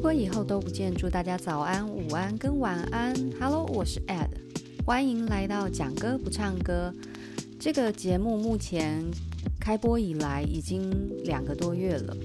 如果以后都不见，祝大家早安、午安跟晚安。Hello，我是 Ed，欢迎来到讲歌不唱歌。这个节目目前开播以来已经两个多月了。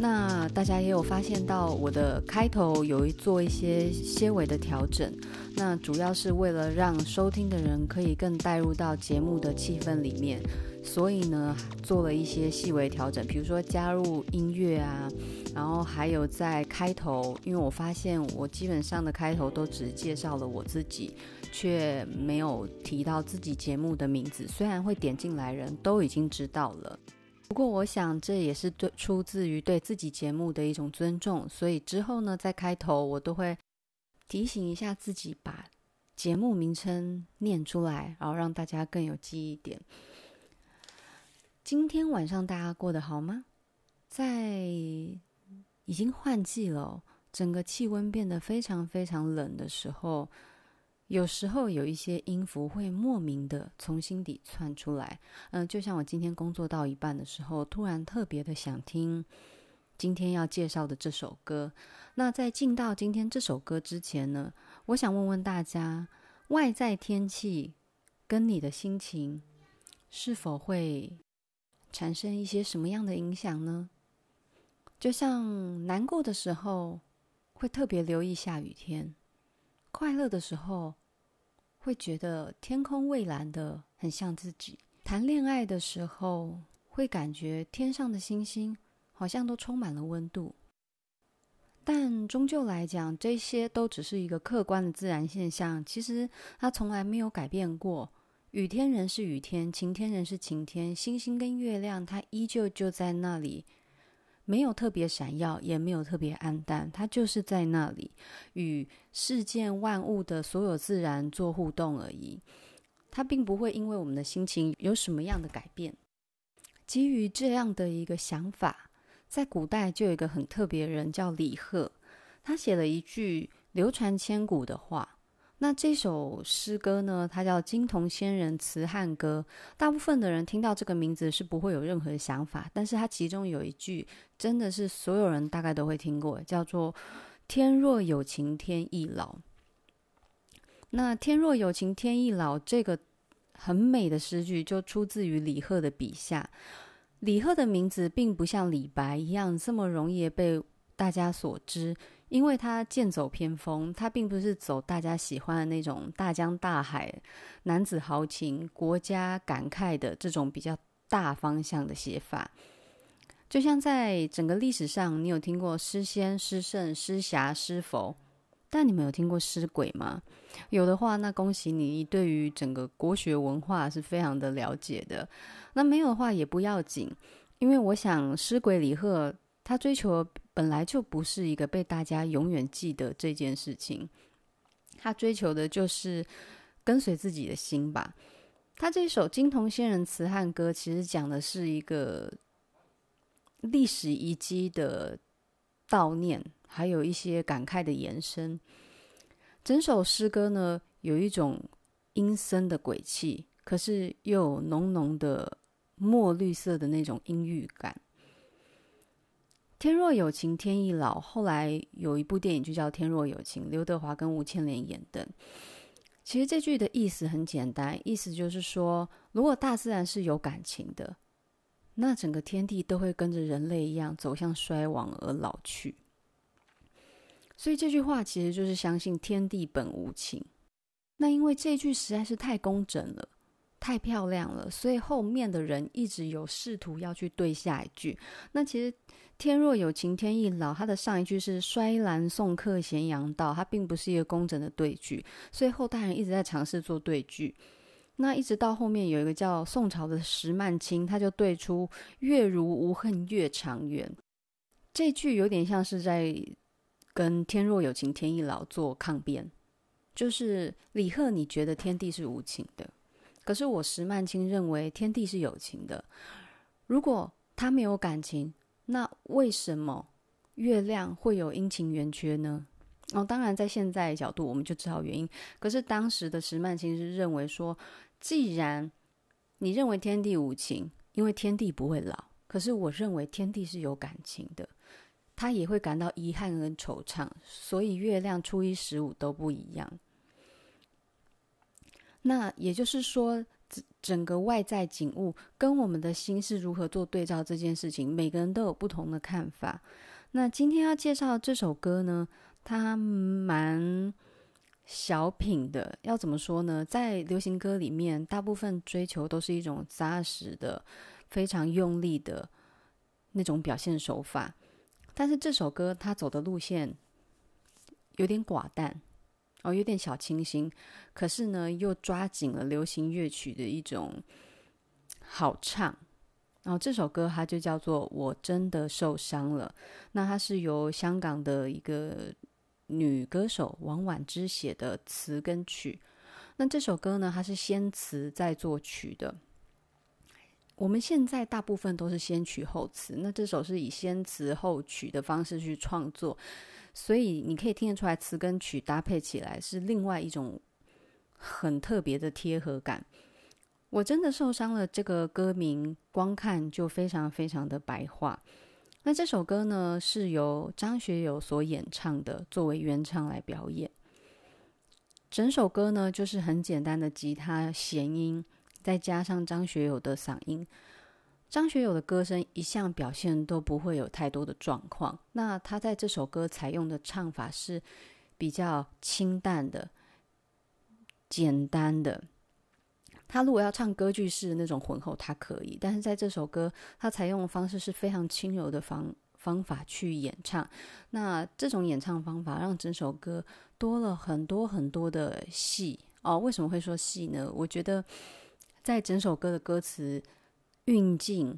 那大家也有发现到我的开头有一做一些些微的调整，那主要是为了让收听的人可以更带入到节目的气氛里面，所以呢做了一些细微调整，比如说加入音乐啊，然后还有在开头，因为我发现我基本上的开头都只介绍了我自己，却没有提到自己节目的名字，虽然会点进来人都已经知道了。不过，我想这也是对出自于对自己节目的一种尊重，所以之后呢，在开头我都会提醒一下自己，把节目名称念出来，然后让大家更有记忆点。今天晚上大家过得好吗？在已经换季了，整个气温变得非常非常冷的时候。有时候有一些音符会莫名的从心底窜出来，嗯，就像我今天工作到一半的时候，突然特别的想听今天要介绍的这首歌。那在进到今天这首歌之前呢，我想问问大家，外在天气跟你的心情是否会产生一些什么样的影响呢？就像难过的时候会特别留意下雨天，快乐的时候。会觉得天空蔚蓝的很像自己。谈恋爱的时候，会感觉天上的星星好像都充满了温度。但终究来讲，这些都只是一个客观的自然现象，其实它从来没有改变过。雨天仍是雨天，晴天仍是晴天，星星跟月亮它依旧就在那里。没有特别闪耀，也没有特别暗淡，它就是在那里，与世间万物的所有自然做互动而已。它并不会因为我们的心情有什么样的改变。基于这样的一个想法，在古代就有一个很特别的人叫李贺，他写了一句流传千古的话。那这首诗歌呢，它叫《金铜仙人辞汉歌》。大部分的人听到这个名字是不会有任何想法，但是它其中有一句真的是所有人大概都会听过，叫做“天若有情天亦老”。那“天若有情天亦老”这个很美的诗句就出自于李贺的笔下。李贺的名字并不像李白一样这么容易被大家所知。因为他剑走偏锋，他并不是走大家喜欢的那种大江大海、男子豪情、国家感慨的这种比较大方向的写法。就像在整个历史上，你有听过诗仙、诗圣、诗侠、诗佛，但你们有听过诗鬼吗？有的话，那恭喜你，你对于整个国学文化是非常的了解的。那没有的话也不要紧，因为我想诗鬼李贺他追求。本来就不是一个被大家永远记得这件事情，他追求的就是跟随自己的心吧。他这首《金铜仙人辞汉歌》其实讲的是一个历史遗迹的悼念，还有一些感慨的延伸。整首诗歌呢，有一种阴森的鬼气，可是又有浓浓的墨绿色的那种阴郁感。天若有情天亦老，后来有一部电影就叫《天若有情》，刘德华跟吴倩莲演的。其实这句的意思很简单，意思就是说，如果大自然是有感情的，那整个天地都会跟着人类一样走向衰亡而老去。所以这句话其实就是相信天地本无情。那因为这句实在是太工整了。太漂亮了，所以后面的人一直有试图要去对下一句。那其实“天若有情天亦老”，它的上一句是“衰兰送客咸阳道”，它并不是一个工整的对句，所以后代人一直在尝试做对句。那一直到后面有一个叫宋朝的石曼青，他就对出“月如无恨月长圆”。这句有点像是在跟“天若有情天亦老”做抗辩，就是李贺，你觉得天地是无情的？可是我石曼青认为天地是有情的，如果他没有感情，那为什么月亮会有阴晴圆缺呢？哦，当然在现在的角度我们就知道原因。可是当时的石曼青是认为说，既然你认为天地无情，因为天地不会老，可是我认为天地是有感情的。他也会感到遗憾跟惆怅，所以月亮初一十五都不一样。那也就是说，整整个外在景物跟我们的心是如何做对照这件事情，每个人都有不同的看法。那今天要介绍这首歌呢，它蛮小品的。要怎么说呢？在流行歌里面，大部分追求都是一种扎实的、非常用力的那种表现手法。但是这首歌它走的路线有点寡淡。哦，有点小清新，可是呢，又抓紧了流行乐曲的一种好唱。然后这首歌它就叫做《我真的受伤了》，那它是由香港的一个女歌手王婉之写的词跟曲。那这首歌呢，它是先词再作曲的。我们现在大部分都是先曲后词，那这首是以先词后曲的方式去创作。所以你可以听得出来，词跟曲搭配起来是另外一种很特别的贴合感。我真的受伤了，这个歌名光看就非常非常的白话。那这首歌呢，是由张学友所演唱的，作为原唱来表演。整首歌呢，就是很简单的吉他弦音，再加上张学友的嗓音。张学友的歌声一向表现都不会有太多的状况，那他在这首歌采用的唱法是比较清淡的、简单的。他如果要唱歌剧式的那种浑厚，他可以；但是在这首歌，他采用的方式是非常轻柔的方方法去演唱。那这种演唱方法让整首歌多了很多很多的戏哦。为什么会说戏呢？我觉得在整首歌的歌词。运镜、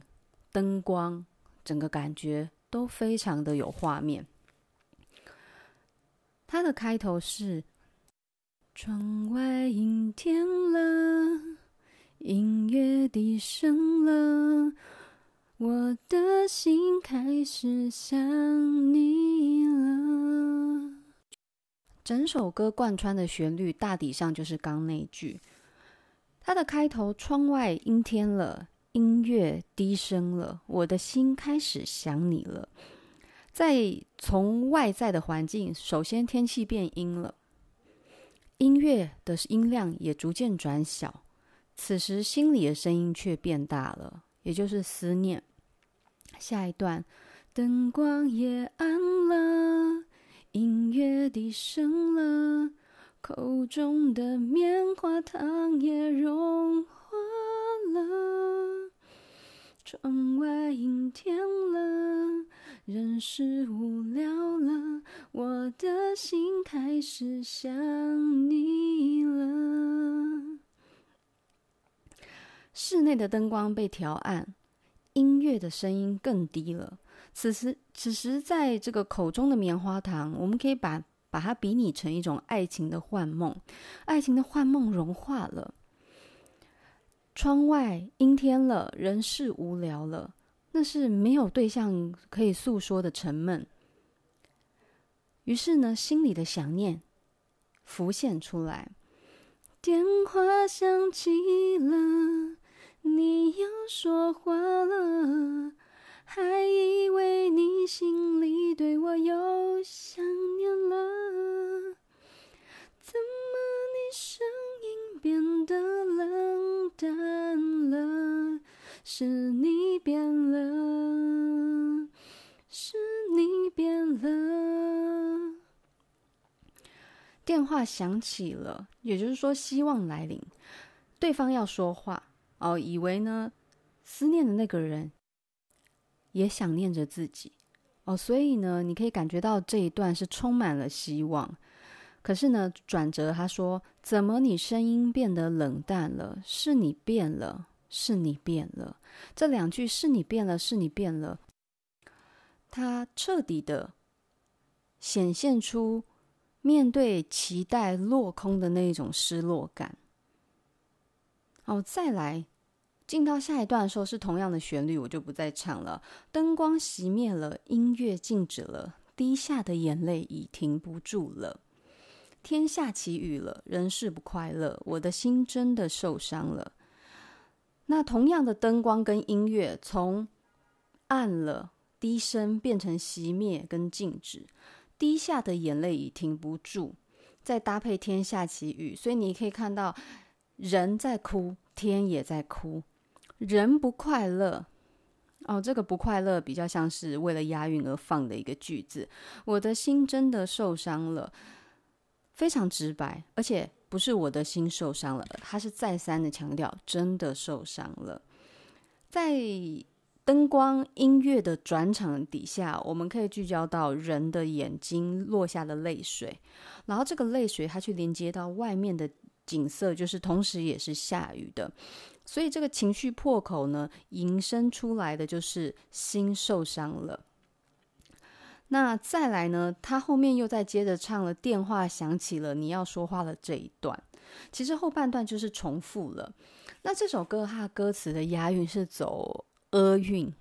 灯光，整个感觉都非常的有画面。它的开头是：窗外阴天了，音乐低声了，我的心开始想你了。整首歌贯穿的旋律大抵上就是刚那句。它的开头：窗外阴天了。音乐低声了，我的心开始想你了。在从外在的环境，首先天气变阴了，音乐的音量也逐渐转小。此时心里的声音却变大了，也就是思念。下一段，灯光也暗了，音乐低声了，口中的棉花糖也融化了。窗外阴天了，人是无聊了，我的心开始想你了。室内的灯光被调暗，音乐的声音更低了。此时，此时在这个口中的棉花糖，我们可以把把它比拟成一种爱情的幻梦，爱情的幻梦融化了。窗外阴天了，人是无聊了，那是没有对象可以诉说的沉闷。于是呢，心里的想念浮现出来，电话响起了，你要说话了，还以为你心里对我有想念了，怎么你声音变得冷淡了，是你变了，是你变了。电话响起了，也就是说希望来临，对方要说话哦，以为呢思念的那个人也想念着自己哦，所以呢，你可以感觉到这一段是充满了希望。可是呢，转折他说：“怎么你声音变得冷淡了？是你变了，是你变了。”这两句“是你变了，是你变了”，他彻底的显现出面对期待落空的那一种失落感。哦，再来进到下一段的时候是同样的旋律，我就不再唱了。灯光熄灭了，音乐静止了，滴下的眼泪已停不住了。天下起雨了，人是不快乐，我的心真的受伤了。那同样的灯光跟音乐，从暗了低声变成熄灭跟静止，滴下的眼泪已停不住，再搭配天下起雨，所以你可以看到人在哭，天也在哭，人不快乐。哦，这个不快乐比较像是为了押韵而放的一个句子。我的心真的受伤了，非常直白，而且不是我的心受伤了，他是再三的强调真的受伤了。在灯光音乐的转场底下，我们可以聚焦到人的眼睛落下的泪水，然后这个泪水它去连接到外面的景色，就是同时也是下雨的。所以这个情绪破口呢，引申出来的就是心受伤了。那再来呢，他后面又再接着唱了电话响起了，你要说话了这一段，其实后半段就是重复了。那这首歌它歌词的押韵是走押韵。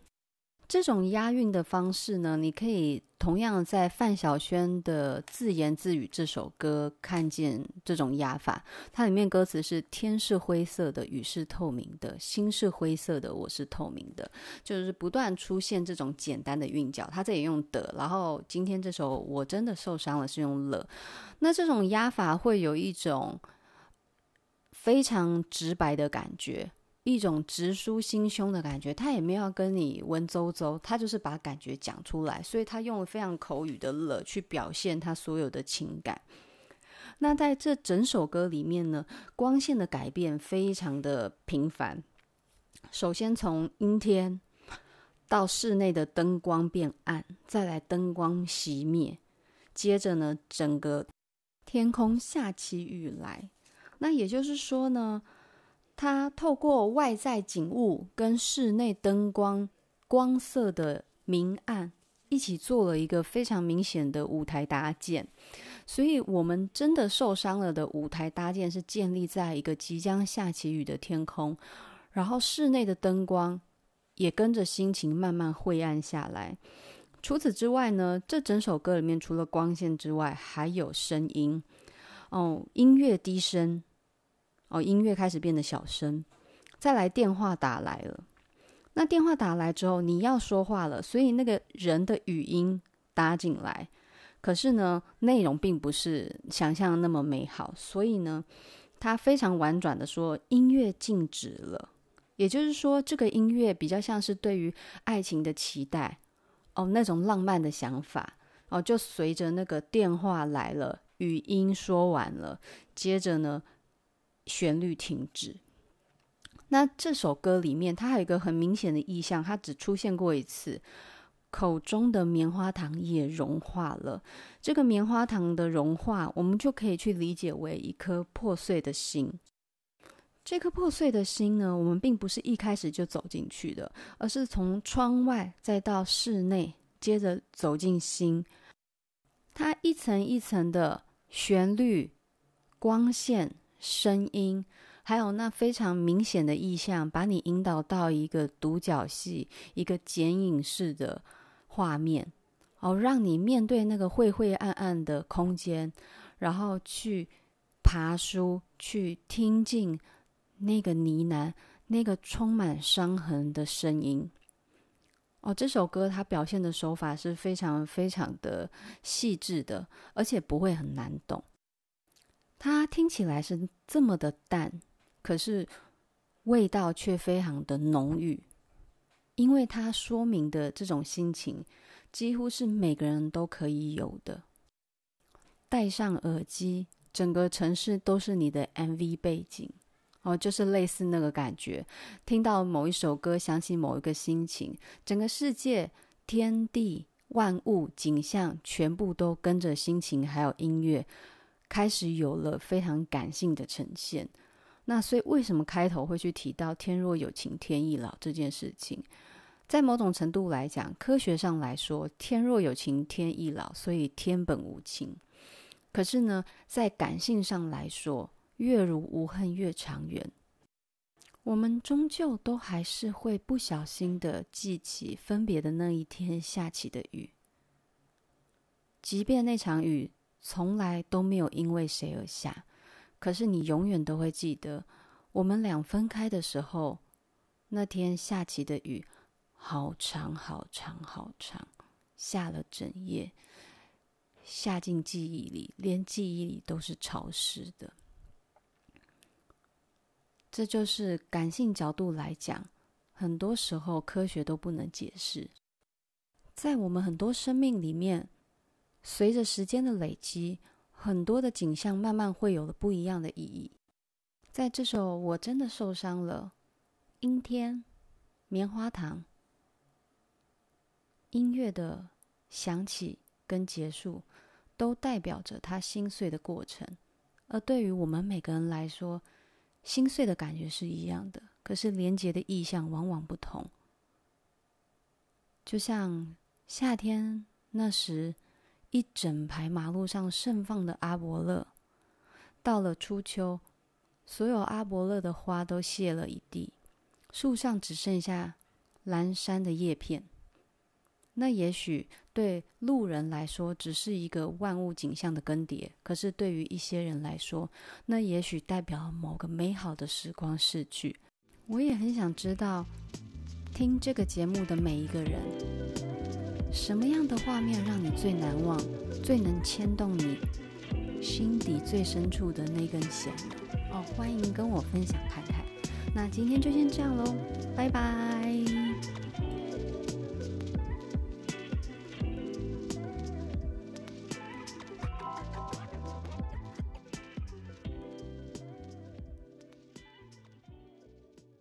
这种押韵的方式呢，你可以同样在范晓萱的《自言自语》这首歌看见这种押法。它里面歌词是“天是灰色的，雨是透明的，心是灰色的，我是透明的”，就是不断出现这种简单的韵脚。它这里用的，然后今天这首我真的受伤了是用了。那这种押法会有一种非常直白的感觉。一种直抒心胸的感觉，他也没有要跟你文绉绉，他就是把感觉讲出来，所以他用了非常口语的了去表现他所有的情感。那在这整首歌里面呢，光线的改变非常的频繁。首先从阴天到室内的灯光变暗，再来灯光熄灭，接着呢，整个天空下起雨来。那也就是说呢，他透过外在景物跟室内灯光光色的明暗一起做了一个非常明显的舞台搭建，所以我们真的受伤了的舞台搭建是建立在一个即将下起雨的天空，然后室内的灯光也跟着心情慢慢晦暗下来。除此之外呢，这整首歌里面除了光线之外，还有声音哦，音乐低声。哦，音乐开始变得小声，再来电话打来了。那电话打来之后，你要说话了，所以那个人的语音打进来，可是呢，内容并不是想象那么美好，所以呢，他非常婉转的说音乐静止了，也就是说，这个音乐比较像是对于爱情的期待，哦，那种浪漫的想法，哦，就随着那个电话来了，语音说完了，接着呢。旋律停止。那这首歌里面，它还有一个很明显的意象，它只出现过一次。口中的棉花糖也融化了。这个棉花糖的融化，我们就可以去理解为一颗破碎的心。这颗破碎的心呢，我们并不是一开始就走进去的，而是从窗外再到室内，接着走进心。它一层一层的旋律、光线。声音，还有那非常明显的意象，把你引导到一个独角戏，一个剪影式的画面，哦，让你面对那个晦晦暗暗的空间，然后去爬梳，去听进那个呢喃，那个充满伤痕的声音。哦，这首歌它表现的手法是非常非常的细致的，而且不会很难懂。它听起来是这么的淡，可是味道却非常的浓郁，因为它说明的这种心情，几乎是每个人都可以有的。戴上耳机，整个城市都是你的 MV 背景，哦，就是类似那个感觉。听到某一首歌，想起某一个心情，整个世界、天地万物、景象，全部都跟着心情还有音乐。开始有了非常感性的呈现，那所以为什么开头会去提到“天若有情天亦老”这件事情？在某种程度来讲，科学上来说，“天若有情天亦老”，所以天本无情。可是呢，在感性上来说，“月如无恨月长圆”，我们终究都还是会不小心的记起分别的那一天下起的雨，即便那场雨。从来都没有因为谁而下，可是你永远都会记得，我们俩分开的时候，那天下起的雨，好长好长好长，下了整夜，下进记忆里，连记忆里都是潮湿的。这就是感性角度来讲，很多时候科学都不能解释。在我们很多生命里面，随着时间的累积，很多的景象慢慢会有了不一样的意义。在这首我真的受伤了，阴天，棉花糖，音乐的响起跟结束，都代表着他心碎的过程。而对于我们每个人来说，心碎的感觉是一样的，可是连结的意象往往不同。就像夏天那时，一整排马路上盛放的阿伯勒，到了初秋，所有阿伯勒的花都谢了一地，树上只剩下阑珊的叶片。那也许对路人来说只是一个万物景象的更迭，可是对于一些人来说，那也许代表某个美好的时光逝去。我也很想知道，听这个节目的每一个人，什么样的画面让你最难忘，最能牵动你心底最深处的那根弦？哦，欢迎跟我分享看看。那今天就先这样喽，拜拜。